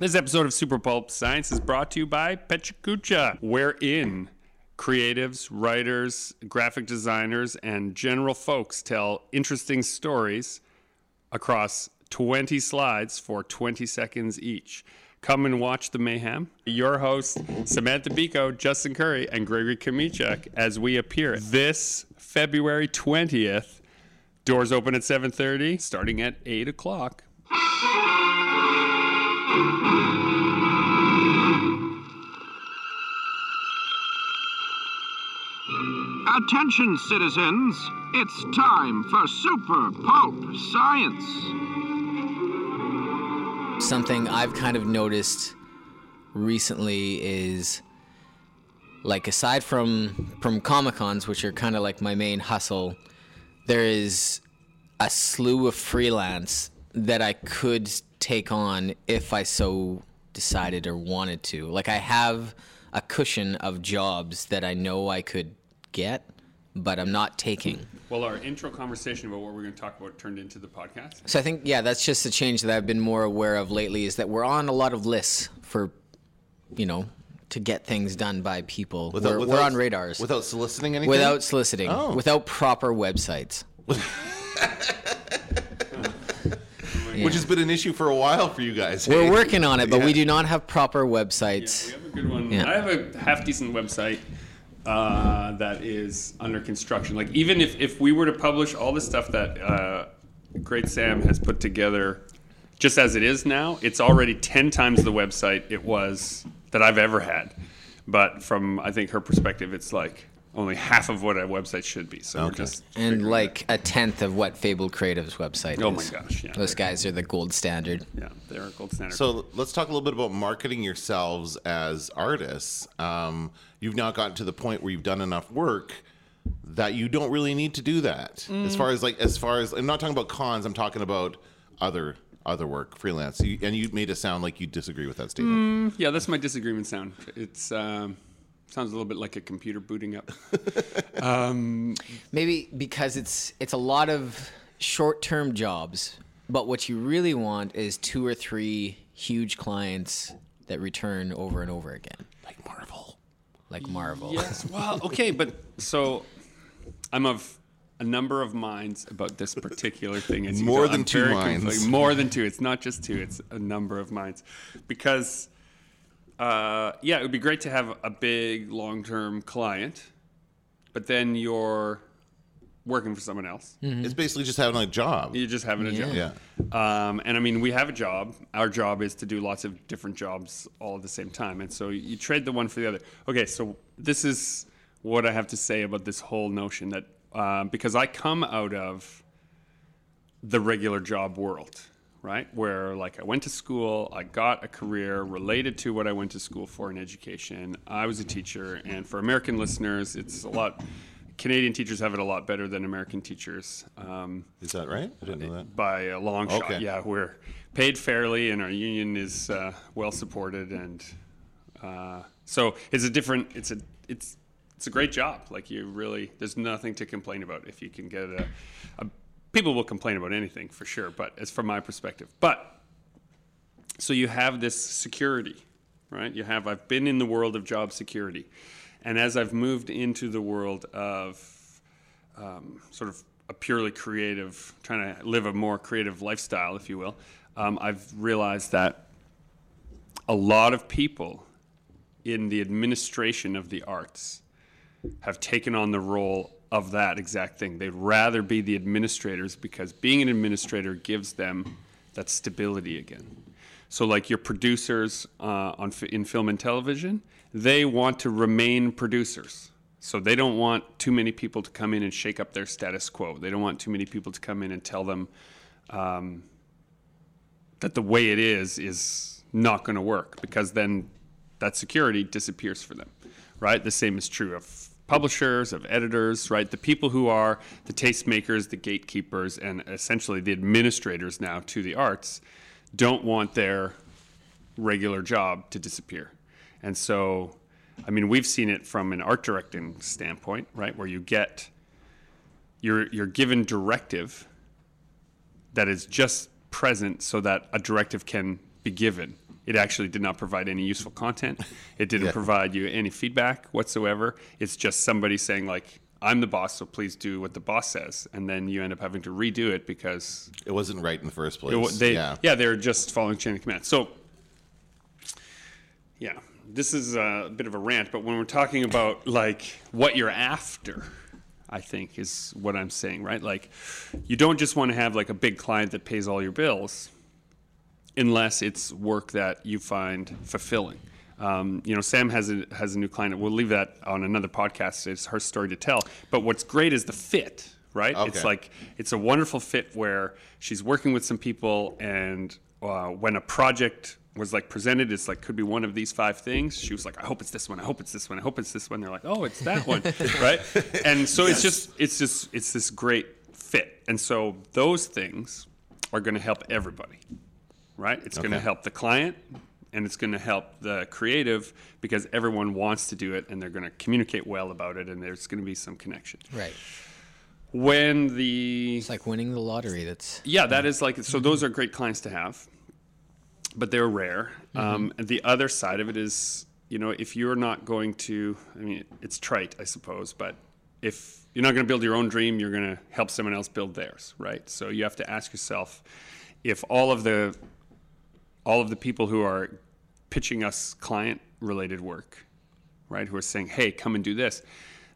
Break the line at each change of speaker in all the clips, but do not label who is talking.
This episode of Super Pulp Science is brought to you by Pechakucha, wherein creatives, writers, graphic designers, and general folks tell interesting stories across 20 slides for 20 seconds each. Come and watch the mayhem. Your hosts, Samantha Beiko, Justin Currie, and Gregory Chomichuk, as we appear this February 20th. Doors open at 7.30, starting at 8 o'clock.
Attention, citizens! It's time for Super Pulp Science.
something I've kind of noticed recently is like aside from from Comic Cons, which are kind of like my main hustle, there is a slew of freelance that I could take on if I so decided or wanted to. Like I have a cushion of jobs that I know I could get, but I'm not taking.
Well, our intro conversation about what we're going to talk about turned into the podcast.
So I think yeah, that's just a change that I've been more aware of lately is that we're on a lot of lists for, you know, to get things done by people.
Without-
we're, we're on radars
Without soliciting anything?
without soliciting,
Oh.
without proper websites.
Which has been an issue for a while for you guys.
We're
hey?
working on it, but we do not have proper websites.
We have a good one.
Yeah.
I have a half decent website uh, that is under construction. Like even if, if we were to publish all the stuff that uh, Great Sam has put together, just as it is now, it's already ten times the website it was that I've ever had. But from I think her perspective, it's like only half of what a website should be. So
Okay.
just
And
figuring
like a tenth of what Fable Creative's website
that. oh my gosh, yeah,
Those guys are the gold standard.
yeah, they're a gold standard.
So let's talk a little bit about marketing yourselves as artists. Um, you've now gotten to the point where you've done enough work that you don't really need to do that. As far as like, as far as I'm not talking about cons, I'm talking about other other work, freelance. You, and you made it sound like you disagree with that statement.
Yeah, that's my disagreement sound. It's um, sounds a little bit like a computer booting up.
Um, Maybe because it's it's a lot of short-term jobs, but what you really want is two or three huge clients that return over and over again,
Like Marvel.
like Marvel.
Yes. Well, okay, but so I'm of a number of minds about this particular thing. As you
More
know.
than
I'm
two minds.
conflicted. More than two. It's not just two. It's a number of minds, because uh, yeah, it would be great to have a big long-term client, but then you're working for someone else.
It's basically just having a job.
You're just having a job.
Yeah.
Um, and I mean, we have a job. Our job is to do lots of different jobs all at the same time. And so you trade the one for the other. Okay, so this is what I have to say about this whole notion that um, because I come out of the regular job world, right? Where like I went to school, I got a career related to what I went to school for in education. I was a teacher, and for American listeners, it's a lot. Canadian teachers have it a lot better than American teachers. Um,
Is that right? I didn't know that.
by a long shot.
Okay.
Yeah, we're paid fairly, and our union is uh, well supported, and uh, so it's a different. It's a it's it's a great job. Like you really, there's nothing to complain about if you can get a. a people will complain about anything for sure, but it's from my perspective. But so you have this security, right? You have I've been in the world of job security, and as I've moved into the world of um, sort of a purely creative, trying to live a more creative lifestyle, if you will, um, I've realized that a lot of people in the administration of the arts have taken on the role of that exact thing. They'd rather be the administrators because being an administrator gives them that stability again. So, like your producers uh, on in film and television, they want to remain producers. So they don't want too many people to come in and shake up their status quo. They don't want too many people to come in and tell them um, that the way it is is not going to work because then that security disappears for them, right? The same is true of publishers, of editors, right? The people who are the tastemakers, the gatekeepers, and essentially the administrators now to the arts don't want their regular job to disappear. And so, I mean, we've seen it from an art directing standpoint, right? Where you get, you're, you're given directive that is just present so that a directive can be given, it actually did not provide any useful content. It didn't
Yeah.
provide you any feedback whatsoever. It's just somebody saying like, "I'm the boss, so please do what the boss says," and then you end up having to redo it because
It wasn't right in the first place.
it, they,
yeah.
yeah. they're just following chain of command. So, yeah, this is a bit of a rant, but when we're talking about like what you're after, I think is what I'm saying, right? Like, you don't just want to have like a big client that pays all your bills, unless it's work that you find fulfilling. Um, you know, Sam has a has a new client. We'll leave that on another podcast. It's her story to tell. But what's great is the fit, right?
Okay.
It's like it's a wonderful fit where she's working with some people, and uh, when a project was like presented, it's like could be one of these five things. She was like, I hope it's this one. I hope it's this one. I hope it's this one. They're like, oh, it's that one, right? And so it's just it's just it's this great fit, and so those things are going to help everybody right? It's going to help the client and it's going to help the creative because everyone wants to do it and they're going to communicate well about it and there's going to be some connection.
Right.
When the
It's like winning the lottery. That's
yeah, that is like so. Those are great clients to have, but they're rare. Um, and the other side of it is, you know, if you're not going to, I mean, it's trite, I suppose, but if you're not going to build your own dream, you're going to help someone else build theirs, right? So you have to ask yourself, if all of the all of the people who are pitching us client-related work, right, who are saying, "Hey, come and do this,"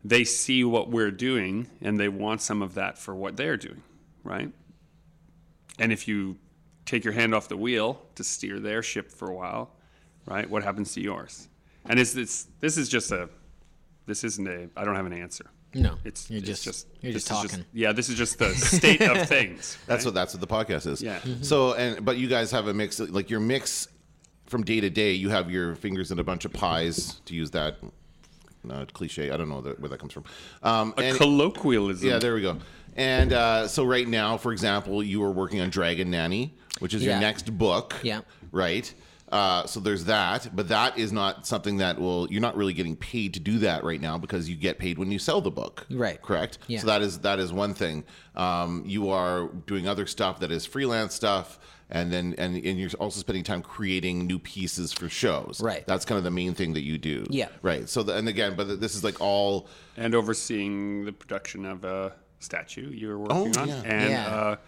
they see what we're doing and they want some of that for what they're doing, right? And if you take your hand off the wheel to steer their ship for a while, right? What happens to yours? And is this this is just a this isn't a I don't have an answer.
No.
It's
you're
it's
just, you're just
is
talking.
yeah, this is just the state of things.
That's what that's what the podcast is.
Yeah. Mhm.
So and but you guys have a mix like your mix from day to day. You have your fingers in a bunch of pies to use that uh, cliche. I don't know that, where that comes from. Um,
a
and-
colloquialism.
yeah, there we go. And uh, so right now, for example, you are working on Dragon Nanny, which is your next book.
Yeah.
Right. Uh, so there's that, but that is not something that will. You're not really getting paid to do that right now because you get paid when you sell the book.
Right.
Correct.
Yeah.
So that is that is one thing. Um, you are doing other stuff that is freelance stuff, and then and and you're also spending time creating new pieces for shows.
Right.
That's kind of the main thing that you do.
Yeah.
Right. So the, and again, but this is like all.
and overseeing the production of a statue you were working
Oh,
on,
yeah.
and
Yeah.
uh, c-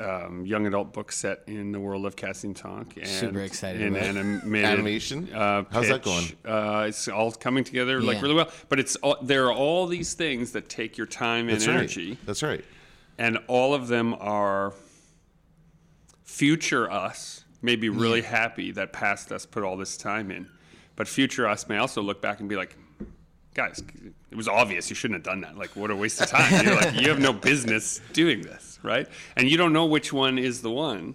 um, young adult book set in the world of Cassie and Tonk, and
Super excited
in
about
animated
Animation?
Uh,
How's that
pitch. Uh, it's all coming together like really well, but it's all, there are all these things that take your time and
That's
energy,
right. That's right.
and all of them are future us may be really happy that past us put all this time in, but future us may also look back and be like, guys, it was obvious you shouldn't have done that. Like, what a waste of time. You're like, you have no business doing this, right? And you don't know which one is the one.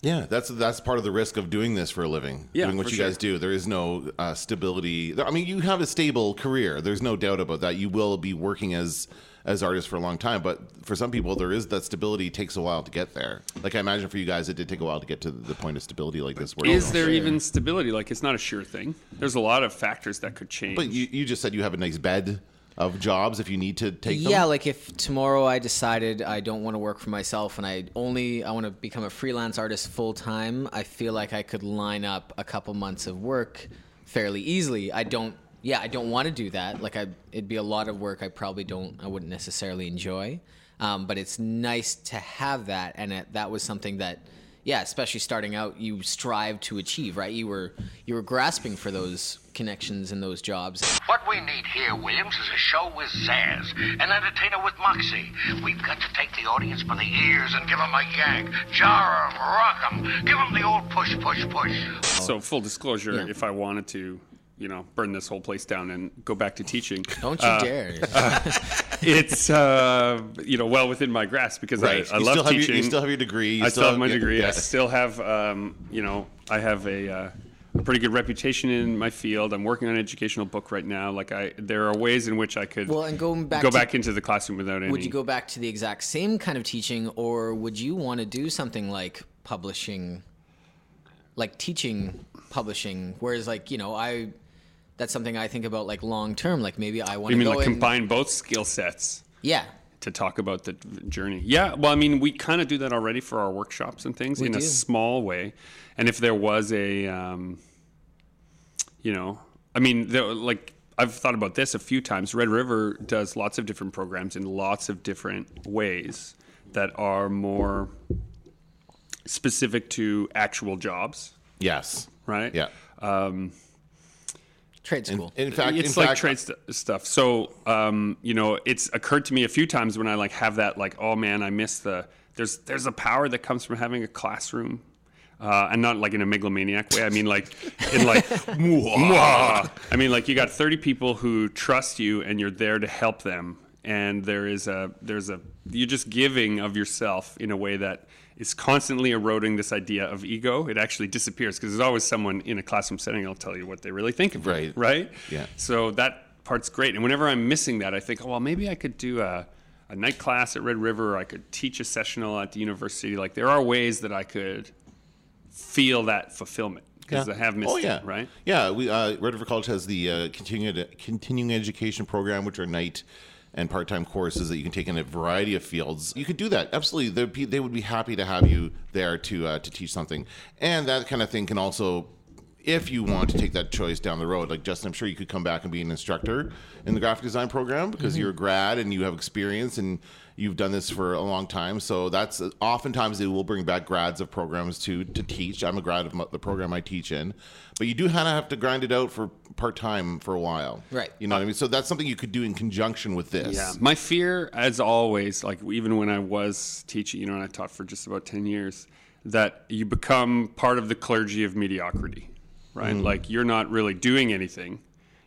Yeah, that's that's part of the risk of doing this for a living.
Yeah,
doing what you
sure.
guys do. There is no uh, stability. I mean, you have a stable career. There's no doubt about that. You will be working as as artists for a long time, but for some people, there is that stability takes a while to get there. Like I imagine for you guys, it did take a while to get to the point of stability like this. Where
Is
you-
there even stability? Like, it's not a sure thing. There's a lot of factors that could change.
But you, you just said you have a nice bed of jobs if you need to take them.
Yeah, like if tomorrow I decided I don't want to work for myself and I only I want to become a freelance artist full time, I feel like I could line up a couple months of work fairly easily. I don't yeah, I don't want to do that. Like I it'd be a lot of work I probably don't I wouldn't necessarily enjoy. Um, but it's nice to have that and it, that was something that yeah, especially starting out, you strive to achieve, right? You were you were grasping for those connections and those jobs.
What we need here, Williams, is a show with Zaz, an entertainer with moxie. We've got to take the audience by the ears and give them a yank, jar 'em, rock 'em, give 'em the old push, push, push.
so, full disclosure,
Yeah.
if I wanted to, you know, burn this whole place down and go back to teaching,
Don't you dare.
it's uh, you know well within my grasp because
Right.
I, I love
still have
teaching.
Your, you still have your degree. You
I still have my
yeah,
degree.
yeah.
I still have, um, you know, I have a, uh, a pretty good reputation in my field. I'm working on an educational book right now. Like I, there are ways in which I could
Well, and going back
go
to-
back into the classroom without any.
Would you go back to the exact same kind of teaching, or would you want to do something like publishing, like teaching publishing? Whereas, like you know, I that's something I think about like long term. Like maybe I want
You
to
mean
go
like
in-
combine both skill sets
Yeah,
to talk about the journey. Yeah, well, I mean, we kind of do that already for our workshops and things
We
in a small way. And if there was a, um, you know, I mean, there, like I've thought about this a few times. Red River does lots of different programs in lots of different ways that are more specific to actual jobs,
Yes.
right?
Yeah.
Trade school.
In fact,
it's
in
like
fact,
trade st- stuff. So, um, you know, it's occurred to me a few times when I like have that like, oh man, I miss the. There's there's a power that comes from having a classroom, uh, and not like in a megalomaniac way. I mean like in like, mwah. I mean like you got 30 people who trust you, and you're there to help them. And there is a there's a you're just giving of yourself in a way that is constantly eroding this idea of ego. It actually disappears because there's always someone in a classroom setting that'll tell you what they really think of
Right.
right?
Yeah.
So that part's great. And whenever I'm missing that, I think, oh, well, maybe I could do a, a night class at Red River. Or I could teach a sessional at the university. Like there are ways that I could feel that fulfillment because I have missed
oh, yeah.
it, right?
Yeah, we uh, Red River College has the uh, continuing continuing education program, which are night and part time courses that you can take in a variety of fields. You could do that absolutely. They'd be, they would be happy to have you there to uh, to teach something, and that kind of thing can also. If you want to take that choice down the road, like Justin, I'm sure you could come back and be an instructor in the graphic design program because you're a grad and you have experience and you've done this for a long time. So that's oftentimes they will bring back grads of programs to to teach. I'm a grad of the program I teach in, but you do kind of have to grind it out for part time for a while,
Right.
You know what I mean? So that's something you could do in conjunction with this.
Yeah. My fear, as always, like even when I was teaching, you know, and I taught for just about 10 years, that you become part of the clergy of mediocrity, right? Mm-hmm. Like you're not really doing anything.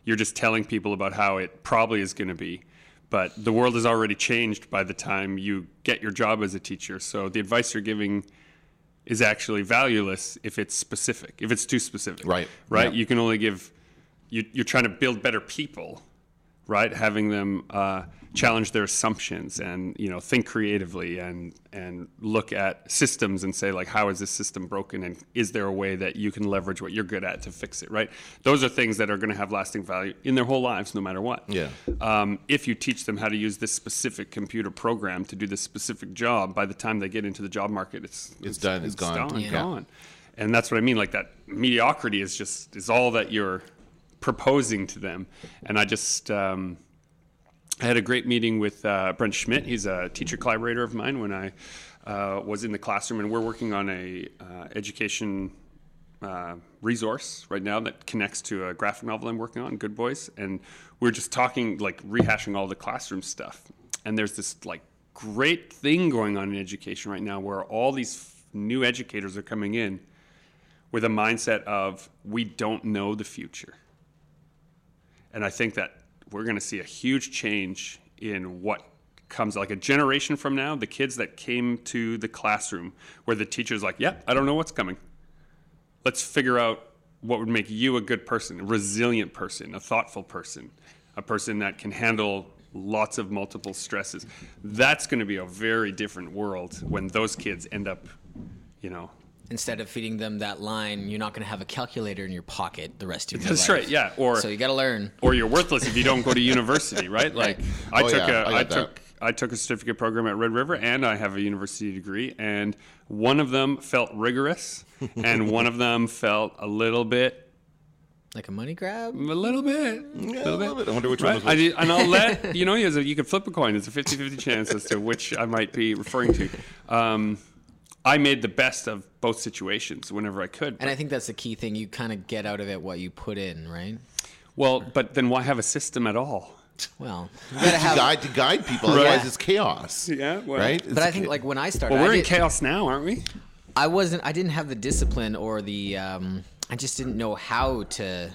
You're just telling people about how it probably is going to be. But the world has already changed by the time you get your job as a teacher. So the advice you're giving is actually valueless if it's specific, if it's too specific.
Right.
Right.
Yeah.
You can only give, you, you're trying to build better people right? Having them uh, challenge their assumptions and you know think creatively and and look at systems and say like how is this system broken and is there a way that you can leverage what you're good at to fix it, right? Those are things that are going to have lasting value in their whole lives, no matter what.
Yeah.
Um, if you teach them how to use this specific computer program to do this specific job, by the time they get into the job market, it's
It's done, it's gone.
gone,
Yeah.
gone. And that's what I mean. Like that mediocrity is just is all that you're proposing to them. And I just um, I had a great meeting with uh, Brent Schmidt. He's a teacher collaborator of mine when I uh, was in the classroom, and we're working on a uh, education uh, resource right now that connects to a graphic novel I'm working on, Good Boys, and we're just talking like rehashing all the classroom stuff. And there's this like great thing going on in education right now where all these f- new educators are coming in with a mindset of we don't know the future. And I think that we're going to see a huge change in what comes like a generation from now, the kids that came to the classroom where the teacher's like, yeah, I don't know what's coming. Let's figure out what would make you a good person, a resilient person, a thoughtful person, a person that can handle lots of multiple stresses. That's going to be a very different world when those kids end up, you know,
Instead of feeding them that line, you're not going to have a calculator in your pocket the rest of your
That's
life.
That's right, yeah, or-
so you got to learn.
or you're worthless if you don't go to university, right? Like I
Oh,
took
yeah,
a
I
I,
got that.
took I took a certificate program at Red River and I have a university degree and one of them felt rigorous and one of them felt a little bit
Like a money grab?
a little bit
Yeah, a little bit. I wonder which one
Right?
was
I did, and I'll let you know. You, you could flip a coin. It's a 50-50 chance as to which I might be referring to. Um, I made the best of both situations whenever I could.
And I think that's the key thing. You kind of get out of it what you put in, right?
well, but then why have a system at all?
Well, you got to
to
have.
guide to guide people.
Right.
Otherwise, it's chaos.
Yeah, well-
right.
But I think like when I started,
Well, we're
I
in
did-
chaos now, aren't we?
I wasn't. I didn't have the discipline or the. Um, I just didn't know how to.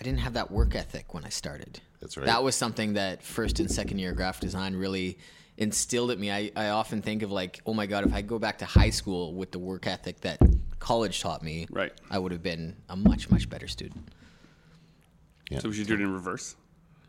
I didn't have that work ethic when I started.
That's right.
That was something that first and second year graphic design really instilled at me. I, I often think of like, oh my god, if I go back to high school with the work ethic that college taught me,
Right.
I would have been a much much better student.
So we should do it in reverse.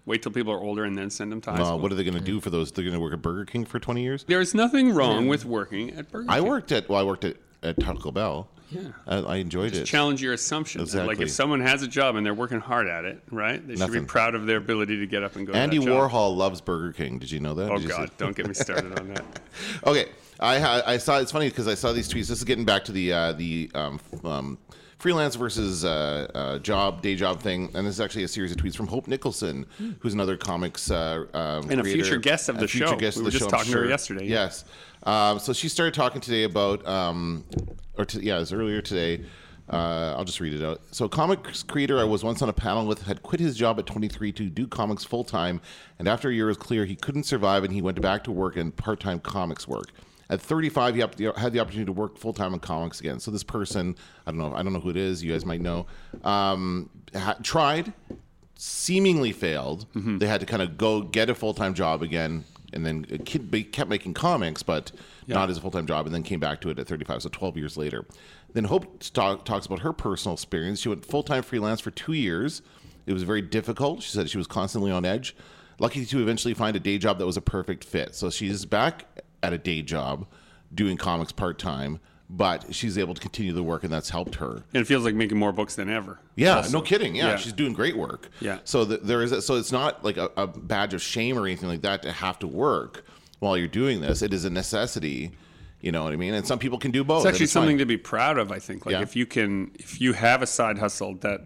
Wait till people are older and then send them to high
Uh,
school.
what are they going to do for those? They're going to work at Burger King for 20 years.
There's nothing wrong with working at Burger King.
I worked at well, I worked at at Taco Bell.
Yeah.
I, I enjoyed it.
Challenge your assumptions.
Exactly.
Like if someone has a job and they're working hard at it, right? They should be proud of their ability to get up and go.
Andy
to that job.
Warhol loves Burger King. Did you know that?
Oh
Did
God, don't get me started on that.
Okay, I I saw it's funny because I saw these tweets. This is getting back to the uh, the um, um, freelance versus uh, uh, job day job thing, and this is actually a series of tweets from Hope Nicholson, who's another comics uh, um,
And a future guest of the
future
show.
guest
We were just
show,
talking to her
sure.
yesterday, yeah.
Um, so she started talking today about, um, or to, yeah, it was earlier today. Uh, I'll just read it out. So, comics creator I was once on a panel with had quit his job at 23 to do comics full time, and after a year was clear he couldn't survive, and he went back to work in part time comics work. At 35, he had the opportunity to work full time on comics again. So this person, I don't know, I don't know who it is. You guys might know. Um, ha- tried, seemingly failed. They had to kind of go get a full time job again, and then kept making comics, but not as a full time job, and then came back to it at 35, so 12 years later. Then Hope talk, talks about her personal experience. She went full time freelance for two years. It was very difficult. She said she was constantly on edge. Lucky to eventually find a day job that was a perfect fit. So she's back at a day job doing comics part time, but she's able to continue the work, and that's helped her.
And it feels like making more books than ever.
Yeah,
Also.
no uh, kidding. Yeah,
Yeah.
she's doing great work.
Yeah.
So th- there is a, so it's not like a, a badge of shame or anything like that to have to work while you're doing this. It is a necessity. You know what I mean? And some people can do both.
It's actually
fine.
something to be proud of. I think. Like
Yeah.
if you can, if you have a side hustle that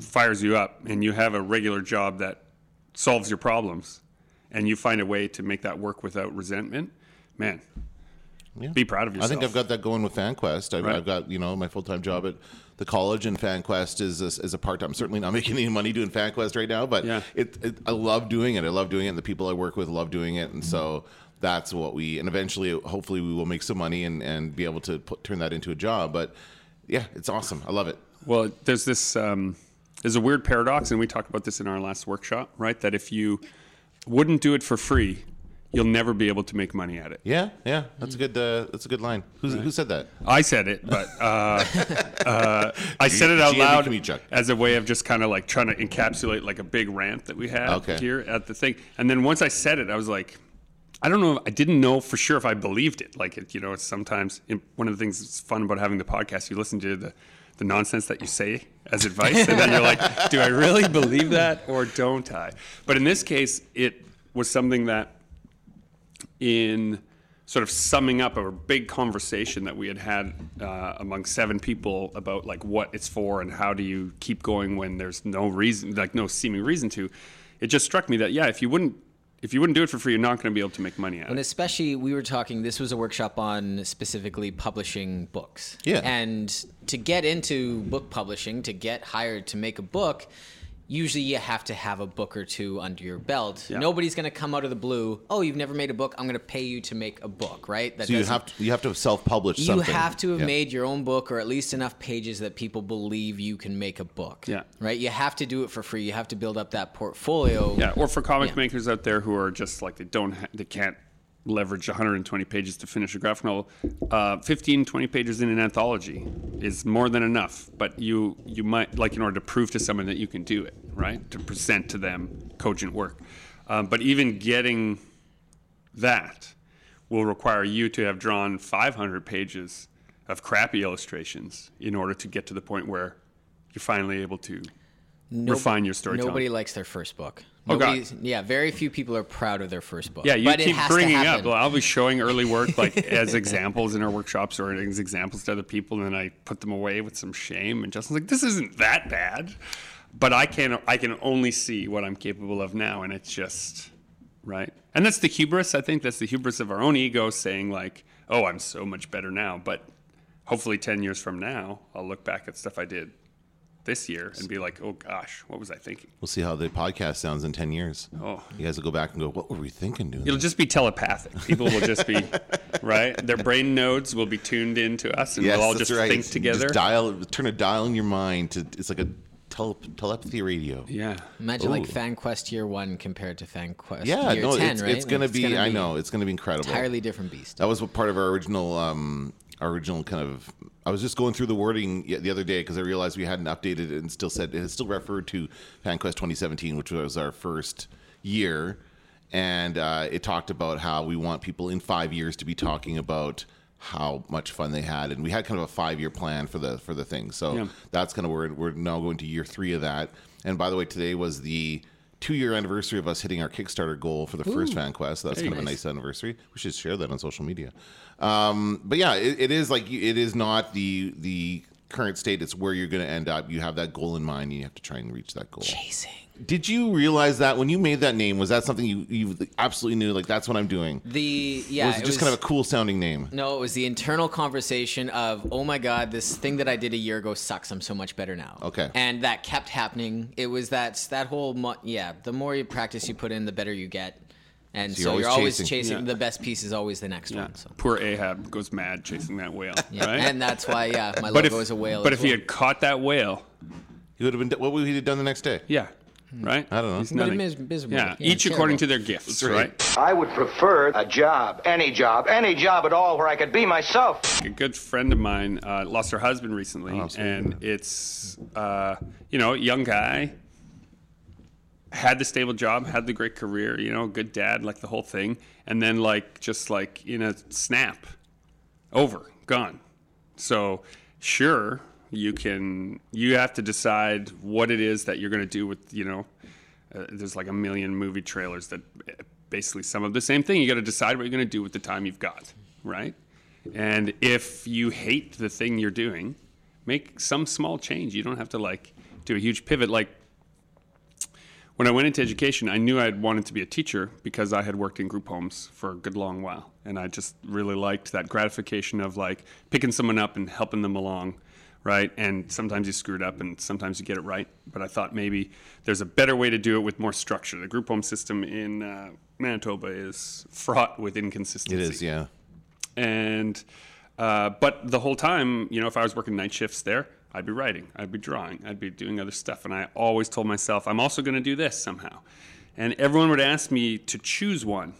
fires you up, and you have a regular job that solves your problems, and you find a way to make that work without resentment, man,
Yeah.
be proud of yourself.
I think I've got that going with FanQuest. I've,
Right.
I've got you know my full time job at the college, and FanQuest is is, is a part time. I'm certainly not making any money doing FanQuest right now, but
Yeah.
it, it I love doing it. I love doing it, and the people I work with love doing it, and so that's what we. And eventually, hopefully, we will make some money and and be able to put, turn that into a job. But yeah, it's awesome. I love it.
Well, there's this um, there's a weird paradox, and we talked about this in our last workshop, right? That if you wouldn't do it for free, you'll never be able to make money at it.
Yeah, yeah, that's a good. Uh, that's a good line. Who's, Who said that?
I said it, but uh, uh, I said it out
GM
loud
Chomichuk.
as a way of just kind of like trying to encapsulate like a big rant that we had
Okay.
here at the thing. And then once I said it, I was like, I don't know. I didn't know for sure if I believed it. Like, it, you know, it's sometimes one of the things that's fun about having the podcast, you listen to the, the nonsense that you say as advice, and then you're like, do I really believe that or don't I? But in this case, it was something that in sort of summing up a big conversation that we had had uh, among seven people about like what it's for and how do you keep going when there's no reason like no seeming reason to it just struck me that yeah if you wouldn't if you wouldn't do it for free you're not going to be able to make money at
And
it
especially, we were talking, this was a workshop on specifically publishing books.
Yeah.
And to get into book publishing, to get hired to make a book, usually you have to have a book or two under your belt.
Yeah.
Nobody's going to come out of the blue, oh, you've never made a book, I'm going to pay you to make a book, right? That
So you have to you have to have self published. something.
you
something.
have to have
Yeah.
made your own book or at least enough pages that people believe you can make a book.
Yeah.
Right? You have to do it for free. You have to build up that portfolio.
yeah or for comic
Yeah.
makers out there who are just like they don't ha- they can't leverage 120 pages to finish a graphic novel. Uh, 15 20 pages in an anthology is more than enough but you you might like in order to prove to someone that you can do it right? To present to them cogent work. Um, but even getting that will require you to have drawn 500 pages of crappy illustrations in order to get to the point where you're finally able to refine your storytelling.
Nobody likes their first book.
Oh, God.
Yeah, very few people are proud of their first book.
Yeah, you
but it
keep bringing up. Well, I'll be showing early work like as examples in our workshops or as examples to other people, and then I put them away with some shame. And Justin's like, "This isn't that bad," but I can I can only see what I'm capable of now, and it's just right. And that's the hubris. I think that's the hubris of our own ego saying like, "Oh, I'm so much better now." But hopefully, ten years from now, I'll look back at stuff I did this year and be like, "Oh gosh, what was I thinking?"
We'll see how the podcast sounds in ten years.
Oh.
you guys will go back and go, "What were we thinking doing?"
It'll
this?"
just be telepathic. People will just be right. Their brain nodes will be tuned into us, and
Yes,
we'll all just
right.
think together.
Just dial, turn a dial in your mind to. It's like a tele, telepathy radio.
yeah,
Imagine like
Ooh.
FanQuest Year One compared to FanQuest
Yeah,
Year
no,
Ten,
it's,
right?
it's gonna
Like,
be. I know it's gonna be incredible.
entirely different beast.
That was what part of our original, um, our original kind of. I was just going through the wording the other day because I realized we hadn't updated it and still said it still referred to FanQuest 2017, which was our first year, and uh, it talked about how we want people in five years to be talking about how much fun they had, and we had kind of a five year plan for the for the thing. So
Yeah.
that's kind of where we're now going to year three of that. And by the way, today was the two year anniversary of us hitting our Kickstarter goal for the first fan quest. So that's kind of a
nice.
nice anniversary. We should share that on social media. Um, but yeah, it, it is like it is not the the current state. It's where you're going to end up. You have that goal in mind. And you have to try and reach that goal.
Chasing.
Did you realize that when you made that name, was that something you you absolutely knew? Like that's what I'm doing.
The
Or
yeah,
was it just kind of a cool sounding name?
No, it was the internal conversation of, oh my God, this thing that I did a year ago sucks. I'm so much better now.
Okay.
And that kept happening. It was that that whole, yeah, the more you practice you put in, the better you get. And
So
so,
you're
you're
always
always
chasing.
chasing,
Yeah.
the best piece is always the next
Yeah.
one. So.
Poor Ahab goes mad chasing that whale.
Yeah.
Right?
And that's why, yeah, my
but
logo
if,
is a whale.
But
as
if he had caught that whale,
He would have been. What would he have done the next day?
yeah, right?
I don't know.
He's
He
nothing.
mis- miserable.
Yeah,
Yeah,
each according to their gifts,
right.
right?
I would prefer a job, any job, any job at all where I could be myself.
A good friend of mine uh, lost her husband recently,
Oh,
and it's uh, you know, young guy, had the stable job, had the great career, you know, good dad, like the whole thing, and then like just like in a snap, over, gone. So sure, you can you have to decide what it is that you're going to do with you know. Uh, there's like a million movie trailers that uh, basically sum up the same thing. You got to decide what you're going to do with the time you've got, right? And if you hate the thing you're doing, make some small change. You don't have to like do a huge pivot. Like when I went into education, I knew I'd wanted to be a teacher because I had worked in group homes for a good long while. And I just really liked that gratification of like picking someone up and helping them along, right? And sometimes you screw it up and sometimes you get it right. But I thought maybe there's a better way to do it with more structure. The group home system in uh, Manitoba is fraught with inconsistency
It is. Yeah.
and uh, but the whole time, you know, if I was working night shifts there, I'd be writing, I'd be drawing, I'd be doing other stuff, and I always told myself I'm also going to do this somehow. And everyone would ask me to choose one,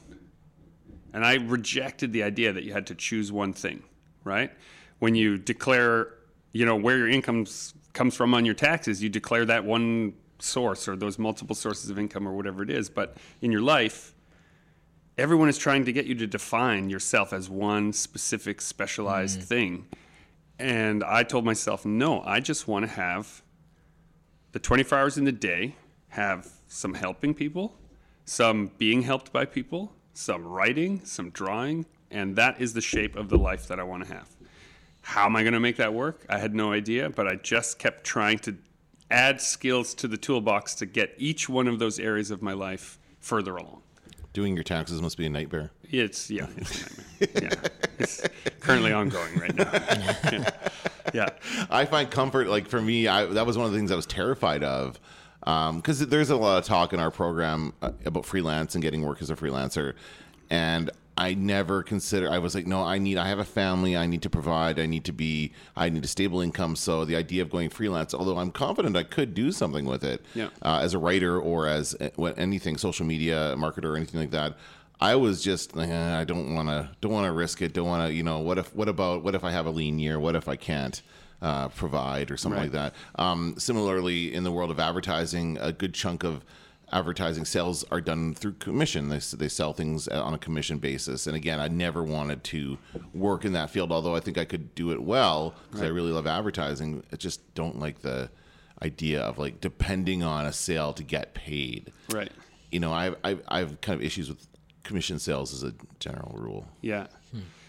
and I rejected the idea that you had to choose one thing, right? When you declare, you know, where your income comes from on your taxes, you declare that one source or those multiple sources of income or whatever it is. But in your life, everyone is trying to get you to define yourself as one specific specialized mm. thing. And I told myself, no, I just want to have the 24 hours in the day, have some helping people, some being helped by people, some writing, some drawing, and that is the shape of the life that I want to have. How am I going to make that work? I had no idea, but I just kept trying to add skills to the toolbox to get each one of those areas of my life further along.
Doing your taxes must be a nightmare.
It's yeah, it's a nightmare. yeah, it's currently ongoing right now. yeah. yeah.
I find comfort, like for me, I, that was one of the things I was terrified of. Because there's a lot of talk in our program uh, about freelance and getting work as a freelancer. And I never consider, I was like, no, I need, I have a family, I need to provide, I need to be, I need a stable income. So the idea of going freelance, although I'm confident I could do something with it
Yeah.
uh, as a writer or as uh, anything, social media marketer or anything like that. I was just, eh, I don't want to, don't want to risk it. Don't want to, you know, what if, what about, what if I have a lean year? What if I can't? uh, provide or something like that. Um, similarly, in the world of advertising, a good chunk of advertising sales are done through commission. They, they sell things on a commission basis. And again, I never wanted to work in that field, although I think I could do it well because I really love advertising. I just don't like the idea of like depending on a sale to get paid.
Right.
You know, I, I, I have kind of issues with commission sales as a general rule.
Yeah.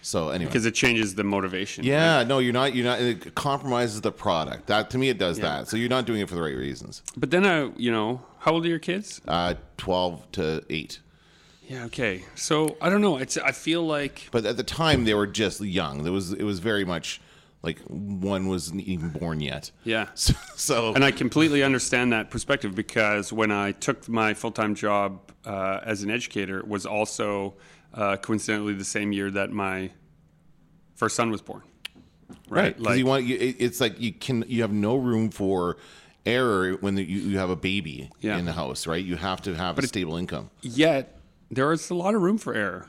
So anyway,
Because it changes the motivation.
yeah, no, you're not. You're not. It compromises the product. That to me, it does
Yeah.
that. So you're not doing it for the right reasons.
But then I, you know, how old are your kids?
Uh, Twelve to eight.
Yeah. Okay. So I don't know. It's. I feel like.
But at the time, they were just young. There was. It was very much like one wasn't even born yet.
Yeah.
So, so
And I completely understand that perspective because when I took my full time job uh, as an educator, it was also uh, coincidentally the same year that my first son was born.
right, because
Like,
you want. You, it's like you can. You have no room for error when the, you, you have a baby
Yeah.
in the house, right? You have to have a stable income.
yet there is a lot of room for error.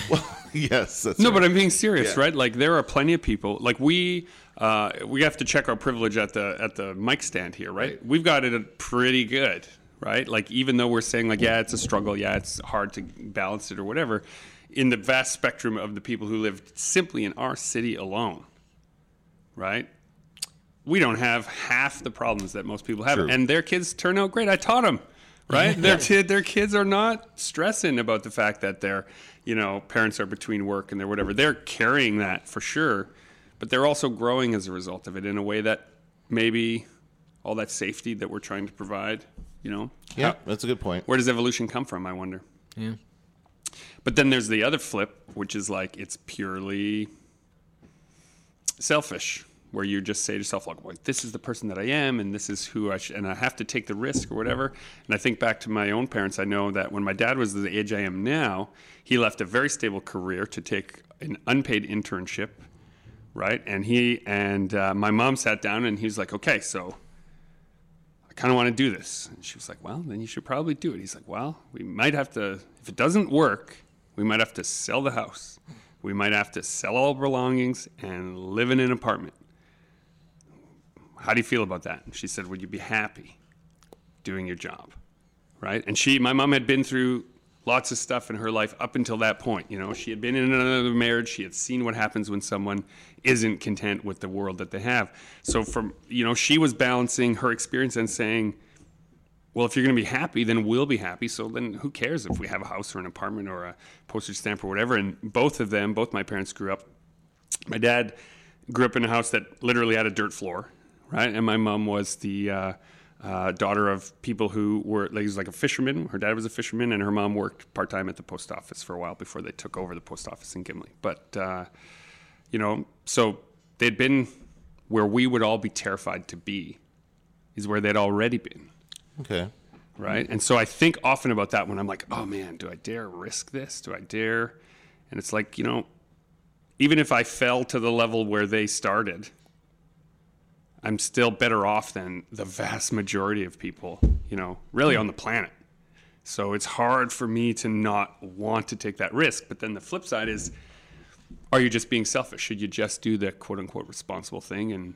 yes. That's
No,
right.
but I'm being serious,
Yeah.
right? Like there are plenty of people. Like we, uh, we have to check our privilege at the at the mic stand here, right?
Right.
We've got it pretty good, right? Like even though we're saying like, yeah, it's a struggle, yeah, it's hard to balance it or whatever. in the vast spectrum of the people who live simply in our city alone, right? We don't have half the problems that most people have,
True.
and their kids turn out great. I taught them, right? their kid, their kids are not stressing about the fact that their, you know, parents are between work and they're whatever. They're carrying that for sure, but they're also growing as a result of it in a way that maybe all that safety that we're trying to provide, you know,
Yeah,
how-
that's a good point.
where does evolution come from? I wonder.
Yeah.
But then there's the other flip, which is like it's purely selfish, where you just say to yourself, like, well, this is the person that I am, and this is who I should, and I have to take the risk or whatever. And I think back to my own parents. I know that when my dad was the age I am now, he left a very stable career to take an unpaid internship, right? And he and uh, my mom sat down, and he was like, okay, so I kind of want to do this. And she was like, well, then you should probably do it. He's like, well, we might have to, if it doesn't work, we might have to sell the house. We might have to sell all belongings and live in an apartment. How do you feel about that? And she said, would you be happy doing your job? Right? And she, my mom had been through lots of stuff in her life up until that point. You know, she had been in another marriage. She had seen what happens when someone isn't content with the world that they have. So from, you know, she was balancing her experience and saying, well, if you're going to be happy, then we'll be happy. So then who cares if we have a house or an apartment or a postage stamp or whatever? And both of them, both my parents grew up. My dad grew up in a house that literally had a dirt floor, right? And my mom was the uh, uh, daughter of people who were, like, was like a fisherman. Her dad was a fisherman, and her mom worked part time at the post office for a while before they took over the post office in Gimli. But, uh, you know, so they'd been where we would all be terrified to be, is where they'd already been
Okay.
right? And so I think often about that when I'm like, oh man, do I dare risk this? Do I dare? And it's like, you know, even if I fell to the level where they started, I'm still better off than the vast majority of people, you know, really on the planet. So it's hard for me to not want to take that risk. But then the flip side is, are you just being selfish? Should you just do the quote unquote responsible thing and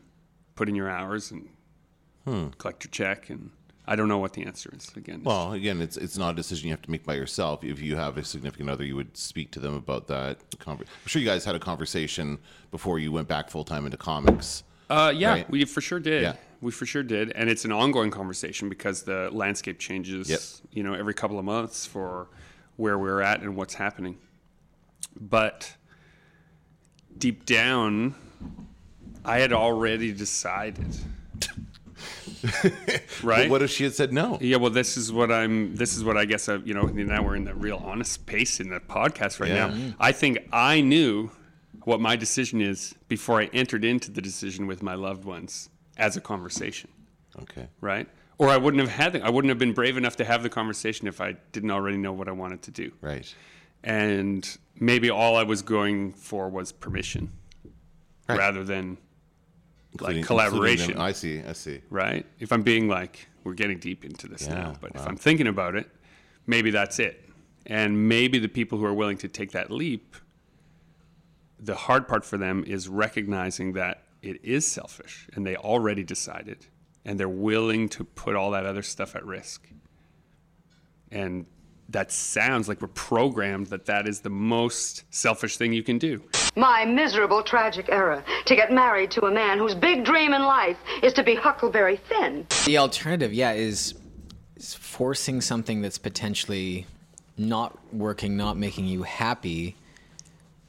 put in your hours and hmm. collect your check? And I don't know what the answer is. Again,
Well, again, it's it's not a decision you have to make by yourself. If you have a significant other, you would speak to them about that. I'm sure you guys had a conversation before you went back full time into comics.
Uh, yeah,
Right.
we for sure did.
Yeah.
We for sure did, and it's an ongoing conversation because the landscape changes.
Yep.
You know, every couple of months for where we're at and what's happening. But deep down, I had already decided. right.
What if she had said no?
Yeah, well, this is what I'm. This is what I guess. I, you know, now we're in the real honest space in the podcast right
Yeah.
now. I think I knew what my decision is before I entered into the decision with my loved ones as a conversation,
Okay.
right? Or I wouldn't have had. The, I wouldn't have been brave enough to have the conversation if I didn't already know what I wanted to do.
Right.
And maybe all I was going for was permission,
Right.
rather than
Including-
like collaboration.
I see. I see.
right? If I'm being like, we're getting deep into this
Yeah,
now, but if. I'm thinking about it, maybe that's it. And maybe the people who are willing to take that leap, the hard part for them is recognizing that it is selfish and they already decided and they're willing to put all that other stuff at risk. And that sounds like we're programmed that that is the most selfish thing you can do.
My miserable, tragic error to get married to a man whose big dream in life is to be Huckleberry Finn.
The alternative, yeah, is, is forcing something that's potentially not working, not making you happy.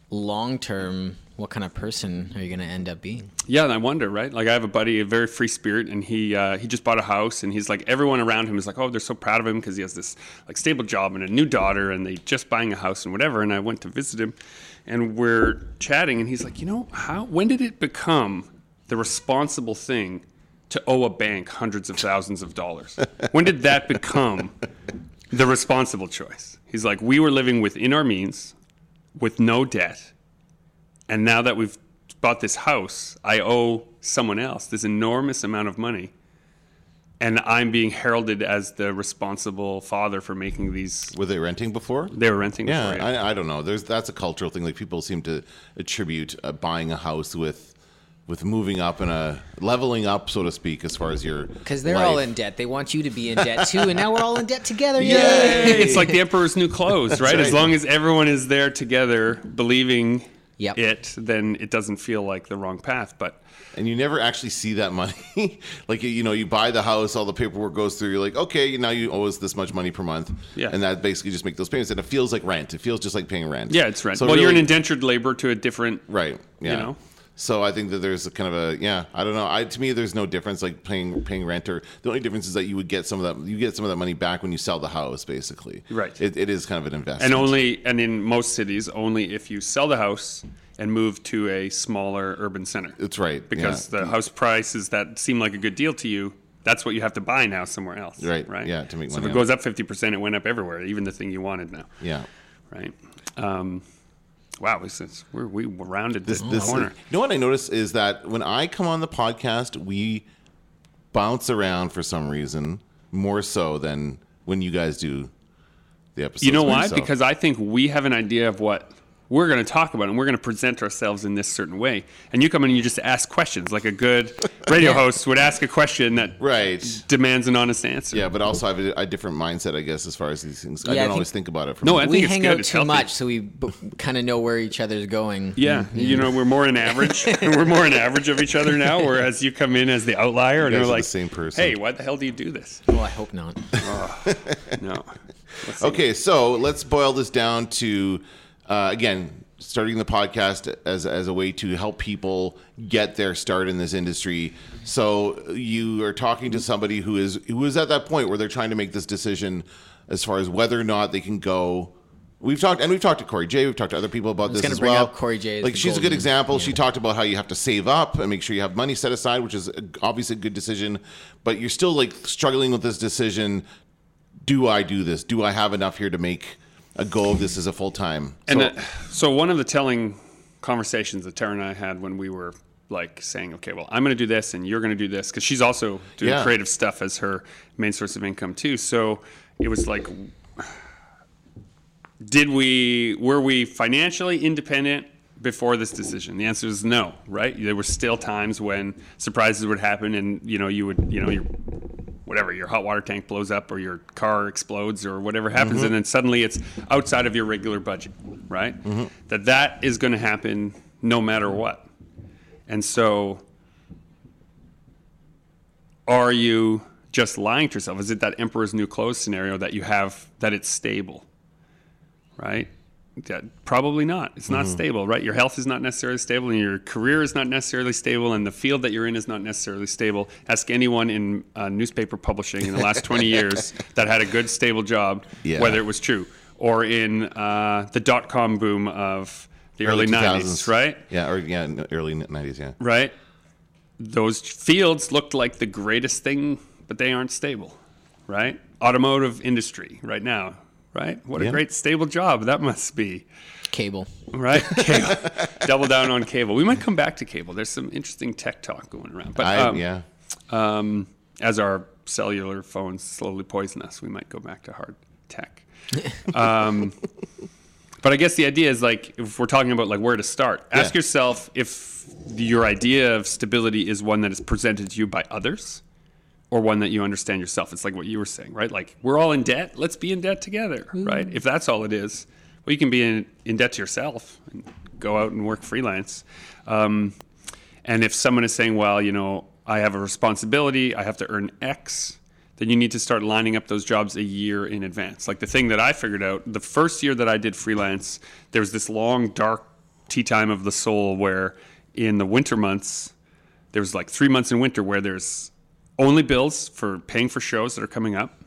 Long term, what kind of person are you going to end up being?
Yeah, I wonder, right? Like I have a buddy, a very free spirit, and he uh, he just bought a house, and he's like everyone around him is like, oh, they're so proud of him because he has this like stable job and a new daughter, and they just buying a house and whatever. And I went to visit him, and we're chatting, and he's like, you know, how when did it become the responsible thing to owe a bank hundreds of thousands of dollars? when did that become the responsible choice? He's like, we were living within our means, with no debt. And now that we've bought this house, I owe someone else this enormous amount of money. And I'm being heralded as the responsible father for making these.
Were they renting before?
They were renting
Yeah,
before.
I, I don't know. There's that's a cultural thing. Like people seem to attribute uh, buying a house with with moving up and a leveling up, so to speak, as far as your
Because they're all in debt. They want you to be in debt too, and now we're all in debt together.
Yay!
Yay!
it's like the emperor's new clothes, right? As long as everyone is there together, believing
Yep.
it, then it doesn't feel like the wrong path. But
and you never actually see that money. like you know, you buy the house, all the paperwork goes through. You're like, okay, now you owe us this much money per month.
Yeah.
and that basically just make those payments, and it feels like rent. It feels just like paying rent.
yeah, it's rent.
So
well, you're an indentured labor to a different
right. Yeah.
You know?
So I think that there's a kind of a yeah I don't know I to me there's no difference like paying paying rent or the only difference is that you would get some of that you get some of that money back when you sell the house basically
Right.
it, it is kind of an investment
and only and in most cities only if you sell the house and move to a smaller urban center.
it's right
because
yeah.
the house prices that seem like a good deal to you, that's what you have to buy now somewhere else.
Right,
Right.
yeah, to make money so
if it goes up fifty percent, it went up everywhere, even the thing you wanted now.
yeah
Right. Um, wow, is, we're, we rounded this,
this
corner.
you know what I notice is that when I come on the podcast we bounce around for some reason more so than when you guys do the episode.
you know why?
yourself.
Because I think we have an idea of what we're going to talk about, it and we're going to present ourselves in this certain way. And you come in and you just ask questions, like a good radio host would ask a question that
right
demands an honest answer.
yeah but also I have a, a different mindset I guess as far as these things I
Yeah, I
don't
think-
always think about it from
No, I
we
think it's
hang
good.
out
It's
too
healthy.
much, so we b- kind of know where each other's going.
Yeah, you mm-hmm. know, we're more an average. we're more an average of each other now. Whereas you come in as the outlier, and you're
are the
like,
same person.
Hey, why the hell do you do this?
Well, I hope not.
Oh, no.
Okay, so let's boil this down to uh, again starting the podcast as as a way to help people get their start in this industry. So you are talking to somebody who is who is at that point where they're trying to make this decision as far as whether or not they can go. We've talked and we've talked to Corey J. We've talked to other people about this as
bring
well.
up Corey J
Like she's a good
golden-
example. She talked about how you have to save up and make sure you have money set aside, which is obviously a good decision. But you're still like struggling with this decision do I do this? Do I have enough here to make a go of this as a full time?
And uh, so one of the telling conversations that Tara and I had when we were like saying, okay, well, I'm going to do this and you're going to do this because she's also doing
Yeah.
creative stuff as her main source of income too. So it was like, did we were we financially independent before this decision? The answer is no. Right? There were still times when surprises would happen, and you know you would you know your whatever your hot water tank blows up or your car explodes or whatever happens, mm-hmm. and then suddenly it's outside of your regular budget. Right? Mm-hmm. That that is going to happen no matter what. And so, are you just lying to yourself? Is it that emperor's new clothes scenario that you have that it's stable? Right? That, probably not. It's not stable, right? Your health is not necessarily stable, and your career is not necessarily stable, and the field that you're in is not necessarily stable. Ask anyone in uh, newspaper publishing in the last 20 years that had a good, stable job,
Yeah.
whether it was true, or in uh, the dot com boom of the early, 90s, right?
Yeah, or yeah, early nineties. Yeah,
right? Those fields looked like the greatest thing, but they aren't stable, right? Automotive industry right now, right? What
Yeah.
a great stable job that must be,
Cable.
right? Cable. Double down on cable. We might come back to cable. There's some interesting tech talk going around. But
I,
um,
yeah,
um, as our cellular phones slowly poison us, we might go back to hard tech. um, but I guess the idea is like if we're talking about like where to start, ask
Yeah.
yourself if your idea of stability is one that is presented to you by others or one that you understand yourself. It's like what you were saying, right? Like we're all in debt. Let's be in debt together, right? If that's all it is, well, you can be in, in debt to yourself and go out and work freelance. Um, and if someone is saying, well, you know, I have a responsibility, I have to earn X, then you need to start lining up those jobs a year in advance. Like the thing that I figured out, the first year that I did freelance, there was this long, dark tea time of the soul where in the winter months, there was like three months in winter where there's only bills for paying for shows that are coming up.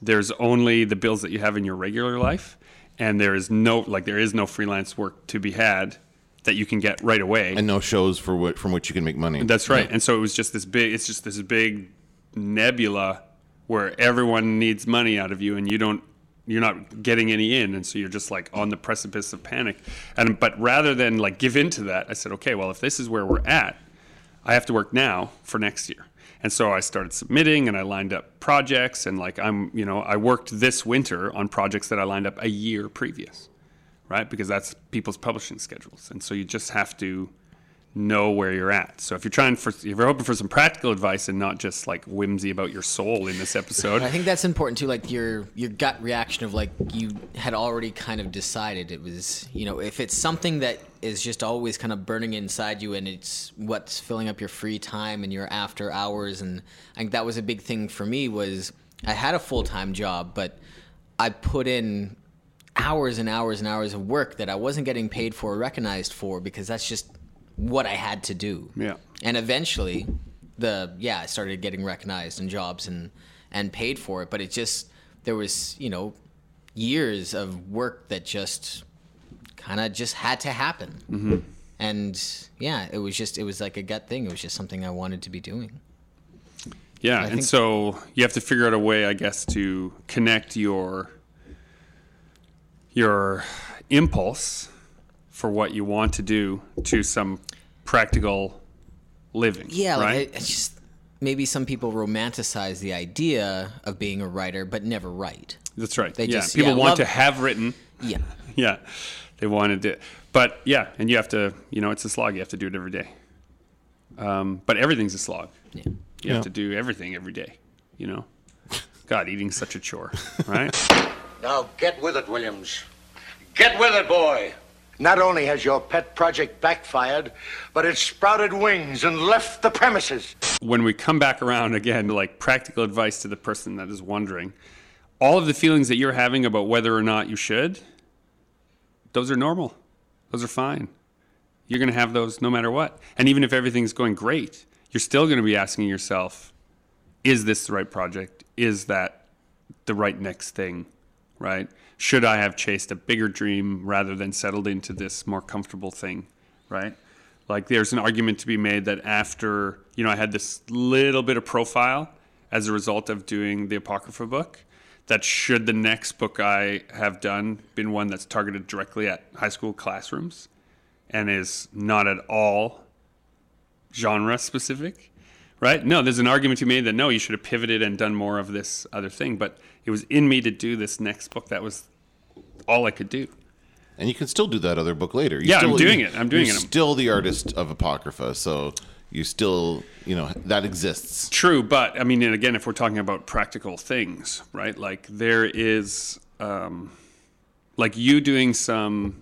There's only the bills that you have in your regular life, and there is no like there is no freelance work to be had that you can get right away.
and no shows for what from which you can make money.
That's right. And so it was just this big. It's just this big nebula where everyone needs money out of you, and you don't. You're not getting any in, and so you're just like on the precipice of panic. And but rather than like give in to that, I said, okay, well, if this is where we're at, I have to work now for next year. And so I started submitting and I lined up projects and like I'm, you know, I worked this winter on projects that I lined up a year previous, right? Because that's people's publishing schedules. And so you just have to know where you're at. So if you're trying for, if you're hoping for some practical advice and not just like whimsy about your soul in this episode,
I think that's important too. Like your your gut reaction of like you had already kind of decided it was. You know, if it's something that is just always kind of burning inside you and it's what's filling up your free time and your after hours and I think that was a big thing for me was I had a full time job but I put in hours and hours and hours of work that I wasn't getting paid for or recognized for because that's just what I had to do.
Yeah.
And eventually the yeah, I started getting recognized in jobs and and paid for it, but it just there was, you know, years of work that just kind of just had to happen. Mm-hmm. And yeah, it was just it was like a gut thing. It was just something I wanted to be doing.
yeah.
I
and
think-
so you have to figure out a way, I guess, to connect your your impulse for what you want to do to some practical living.
Yeah,
right.
like I, it's just maybe some people romanticize the idea of being a writer, but never write.
That's right.
They
yeah,
just-
people
yeah,
want
love-
to have written.
Yeah.
Yeah, they wanted to, but yeah, and you have to, you know, it's a slog. You have to do it every day. Um, but everything's a slog.
Yeah.
You
Yeah.
have to do everything every day. You know, God, eating's such a chore, right?
Now get with it, Williams. Get with it, boy. Not only has your pet project backfired, but it's sprouted wings and left the premises.
when we come back around again, like practical advice to the person that is wondering, all of the feelings that you're having about whether or not you should, those are normal. Those are fine. You're going to have those no matter what. And even if everything's going great, you're still going to be asking yourself, is this the right project? Is that the right next thing? Right? Should I have chased a bigger dream rather than settled into this more comfortable thing? Right? Like there's an argument to be made that after, you know, I had this little bit of profile as a result of doing the Apocrypha book, that should the next book I have done been one that's targeted directly at high school classrooms and is not at all genre specific, right? No, there's an argument to be made that no, you should have pivoted and done more of this other thing, but it was in me to do this next book. That was all I could do.
And you can still do that other book later. You
Yeah, I'm
still,
doing
you-
it. I'm doing
you're
it.
Still the artist of Apocrypha, so you still, you know, that exists.
True, but I mean, and again, if we're talking about practical things, right? Like there is, um, like you doing some,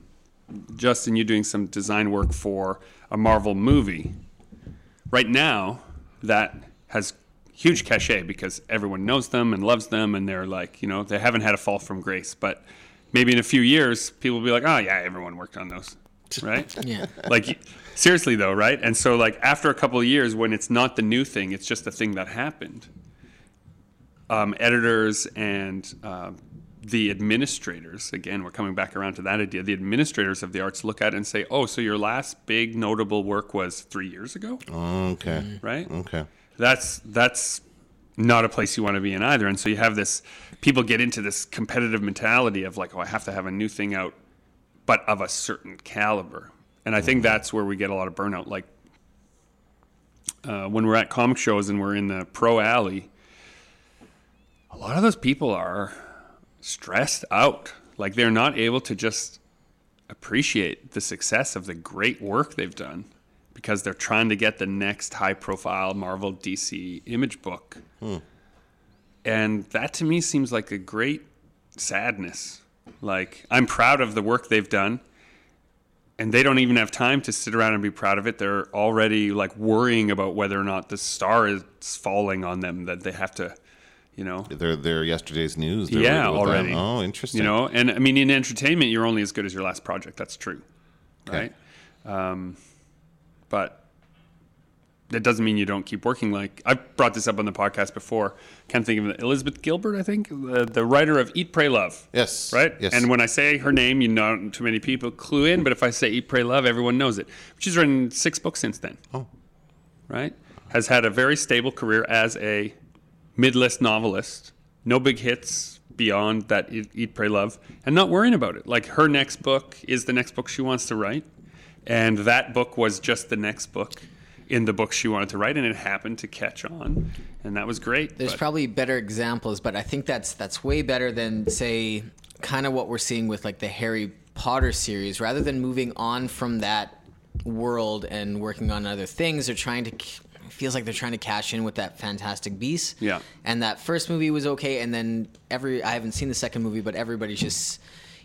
Justin, you doing some design work for a Marvel movie. Right now, that has huge cachet because everyone knows them and loves them, and they're like, you know, they haven't had a fall from grace. But maybe in a few years, people will be like, oh yeah, everyone worked on those, right?
Yeah.
like seriously though right and so like after a couple of years when it's not the new thing it's just the thing that happened um, editors and uh, the administrators again we're coming back around to that idea the administrators of the arts look at it and say oh so your last big notable work was three years ago
Okay.
right
Okay.
That's that's not a place you want to be in either. And so you have this people get into this competitive mentality of like, oh, I have to have a new thing out, but of a certain caliber. And I think that's where we get a lot of burnout. Like uh, when we're at comic shows and we're in the pro alley, a lot of those people are stressed out. Like they're not able to just appreciate the success of the great work they've done because they're trying to get the next high profile Marvel DC image book. And that to me seems like a great sadness. Like I'm proud of the work they've done and they don't even have time to sit around and be proud of it. They're already like worrying about whether or not the star is falling on them that they have to, you know,
They're, they're yesterday's news. They're
yeah, already.
Oh, interesting.
You know, and I mean, in entertainment, you're only as good as your last project. That's true, right? Um, but that doesn't mean you don't keep working. Like I brought this up on the podcast before. Can't think of it. Elizabeth Gilbert, I think, the, the writer of Eat, Pray, Love.
Yes.
Right.
Yes.
And when I say her name, you know, not too many people clue in. But if I say Eat, Pray, Love, everyone knows it. She's written six books since then.
Oh.
Right. Has had a very stable career as a mid-list novelist. No big hits beyond that Eat, Eat, Pray, Love, and not worrying about it. Like her next book is the next book she wants to write, and that book was just the next book in the book she wanted to write, and it happened to catch on, and that was great.
There's
but-
probably better examples, but I think that's that's way better than say kind of what we're seeing with like the Harry Potter series. Rather than moving on from that world and working on other things. They're trying to. it Feels like they're trying to cash in with that Fantastic Beast.
Yeah.
And that first movie was okay, and then every I haven't seen the second movie, but everybody's just,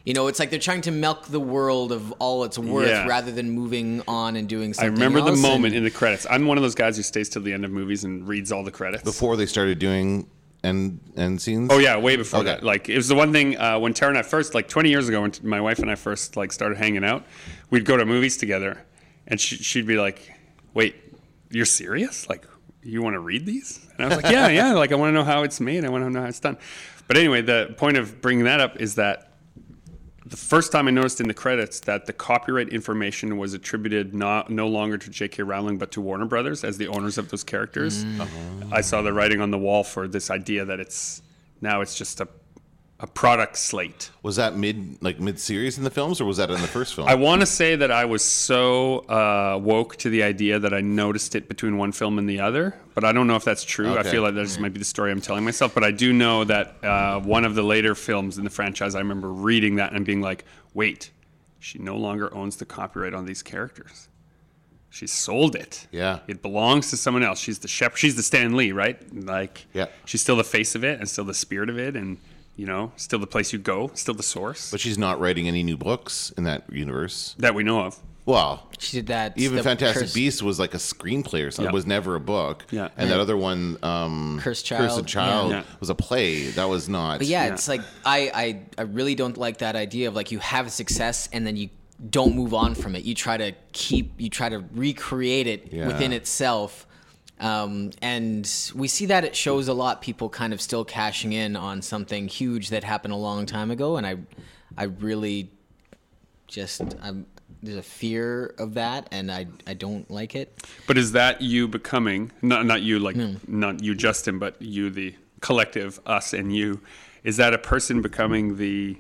you know, it's like they're trying to milk the world of all it's worth
Yeah.
rather than moving on and doing something. Else.
I
something.
remember the moment
and-
in the credits. I'm one of those guys who stays till the end of movies and reads all the credits.
Before they started doing end end scenes.
Oh yeah, way before
Okay.
that. Like it was the one thing uh, when Tara and I first, like 20 years ago, when t- my wife and I first like started hanging out, we'd go to movies together, and she, she'd be like, "Wait, you're serious? Like you want to read these?" And I was like, "Yeah, yeah. Like I want to know how it's made. I want to know how it's done." But anyway, the point of bringing that up is that the first time I noticed in the credits that the copyright information was attributed not no longer to J.K. Rowling but to Warner Brothers as the owners of those characters. Mm. I saw the writing on the wall for this idea that it's now it's just a a product slate.
Was that mid like mid series in the films, or was that in the first film?
I want to say that I was so uh, woke to the idea that I noticed it between one film and the other, but I don't know if that's true. I feel like that just might be the story I'm telling myself, but I do know that uh, one of the later films in the franchise, I remember reading that and being like, wait, she no longer owns the copyright on these characters. She sold it.
Yeah.
It belongs to someone else. She's the shepherd. She's the Stan Lee, right? Like,
Yeah.
she's still the face of it and still the spirit of it and, you know, still the place you go, still the source
but she's not writing any new books in that universe.
that we know of.
Well,
She did that.
even
the
Fantastic
Curse-
Beast was like a screenplay or something.
Yeah.
It was never a book.
Yeah.
And that other one, um,
Cursed
Cursed
Child,
Child,
yeah.
was a play. That was not.
But yeah,
Yeah.
it's like I, I I really don't like that idea of like you have a success and then you don't move on from it. You try to keep you try to recreate it
Yeah.
within itself. Um, and we see that it shows a lot people kind of still cashing in on something huge that happened a long time ago and I I really just I'm there's a fear of that and I I don't like it.
But is that you becoming not not you like not you Justin, but you the collective us and you? Is that a person becoming the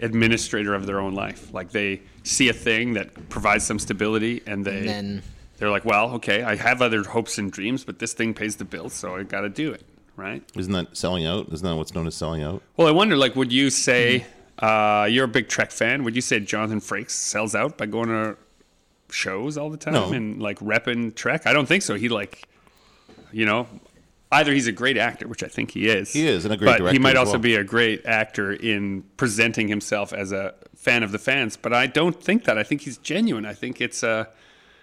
administrator of their own life? Like they see a thing that provides some stability, and they
And then-
they're like, well, okay, I have other hopes and dreams, but this thing pays the bills, so I got to do it, right?
Isn't that selling out? Isn't that what's known as selling out?
Well, I wonder, like, would you say uh, you're a big Trek fan? Would you say Jonathan Frakes sells out by going to shows all the time
No.
and like repping Trek? I don't think so. He like, you know, either he's a great actor, which I think he is.
He is, and a great
but he might also
well.
be a great actor in presenting himself as a fan of the fans. But I don't think that. I think he's genuine. I think it's a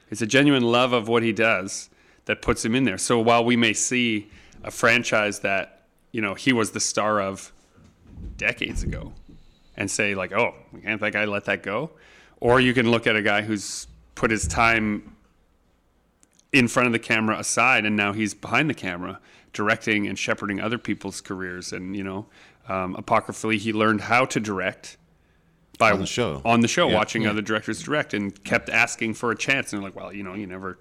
it's a genuine love of what he does that puts him in there. So while we may see a franchise that you know he was the star of decades ago and say like, oh, can't that guy let that go? Or you can look at a guy who's put his time in front of the camera aside, and now he's behind the camera, directing and shepherding other people's careers. And you know, um, apocryphally, he learned how to direct by
On the show.
on the show,
Yeah.
watching other directors direct, and kept asking for a chance. And they're like, well, you know, you never.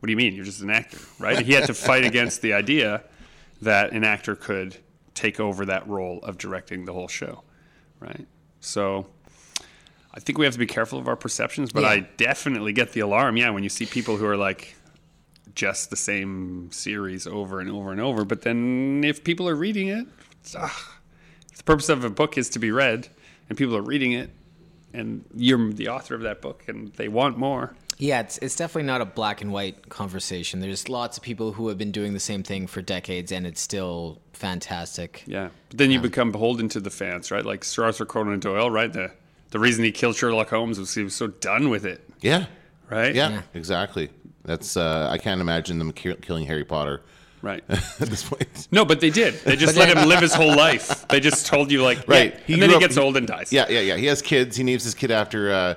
What do you mean? You're just an actor, right? He had to fight against the idea that an actor could take over that role of directing the whole show, right? So I think we have to be careful of our perceptions, but
Yeah.
I definitely get the alarm. Yeah, when you see people who are like just the same series over and over and over, but then if people are reading it, if the purpose of a book is to be read, and people are reading it, and you're the author of that book, and they want more.
Yeah, it's it's definitely not a black and white conversation. There's lots of people who have been doing the same thing for decades, and it's still fantastic.
Yeah, but then you become beholden to the fans, right? Like Sir Arthur Conan Doyle, right? The the reason he killed Sherlock Holmes was he was so done with it,
Yeah.
right?
Yeah, exactly. That's uh, I can't imagine them ki- killing Harry Potter
right.
at this point.
No, but they did. They just let him live his whole life. They just told you like,
Right.
yeah.
He
and then
grew
he
up-
gets old and dies.
Yeah, yeah, yeah. He has kids. He names his kid after uh,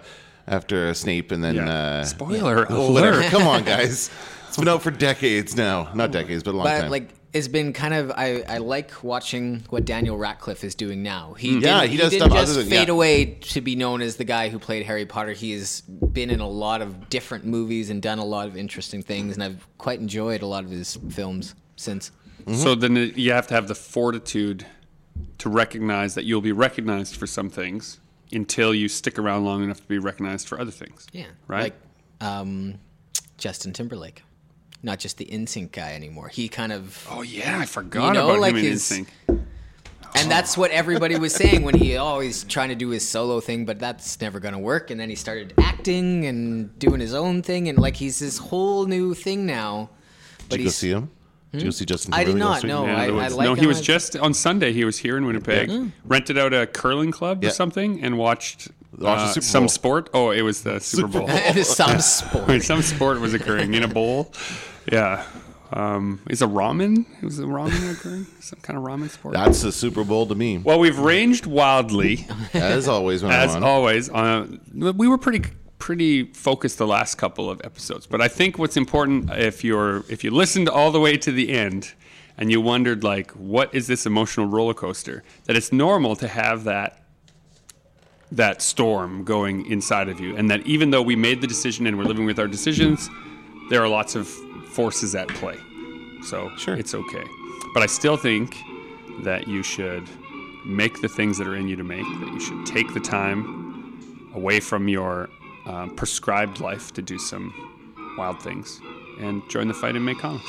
after Snape, and then
Yeah.
uh,
Spoiler
yeah. Whatever.
alert.
Come on, guys. It's been out for decades now. Not decades, but a long
But
time.
like, it's been kind of I, I like watching what Daniel Radcliffe is doing now. He didn't,
Yeah, he does
didn't
stuff
just
other than-
fade
yeah.
away to be known as the guy who played Harry Potter. He has been in a lot of different movies and done a lot of interesting things, and I've quite enjoyed a lot of his films since.
So then you have to have the fortitude to recognize that you'll be recognized for some things until you stick around long enough to be recognized for other things.
Yeah,
Right?
Like um, Justin Timberlake, not just the NSYNC guy anymore. He kind of
Oh yeah, I forgot
You know,
about
like
him in
his-
NSYNC.
And that's what everybody was saying when he always trying to do his solo thing, but that's never gonna work. And then he started acting and doing his own thing, and like he's this whole new thing now. But
Did you go
he's
see him? Did you see Justin?
I did not,
last
no.
Yeah,
I-
there
I like
no, he
him
was
as-
just on Sunday. He was here in Winnipeg, rented out a curling club
Yeah.
or something, and watched,
Watched
uh,
Super
some sport. Oh, it was the Super Bowl.
some sport.
Wait, some sport was occurring in a bowl. Yeah. Um, is a ramen? Was a ramen occurring? Some kind of ramen sport?
That's the Super Bowl to me.
well, we've ranged wildly,
As always, when
as
I'm on.
always. On we were pretty pretty focused the last couple of episodes, but I think what's important if you're if you listened all the way to the end and you wondered like, what is this emotional roller coaster? That it's normal to have that that storm going inside of you, and that even though we made the decision and we're living with our decisions, there are lots of forces at play. So
Sure.
it's okay. But I still think that you should make the things that are in you to make, that you should take the time away from your um, prescribed life to do some wild things and join the fight and make comics.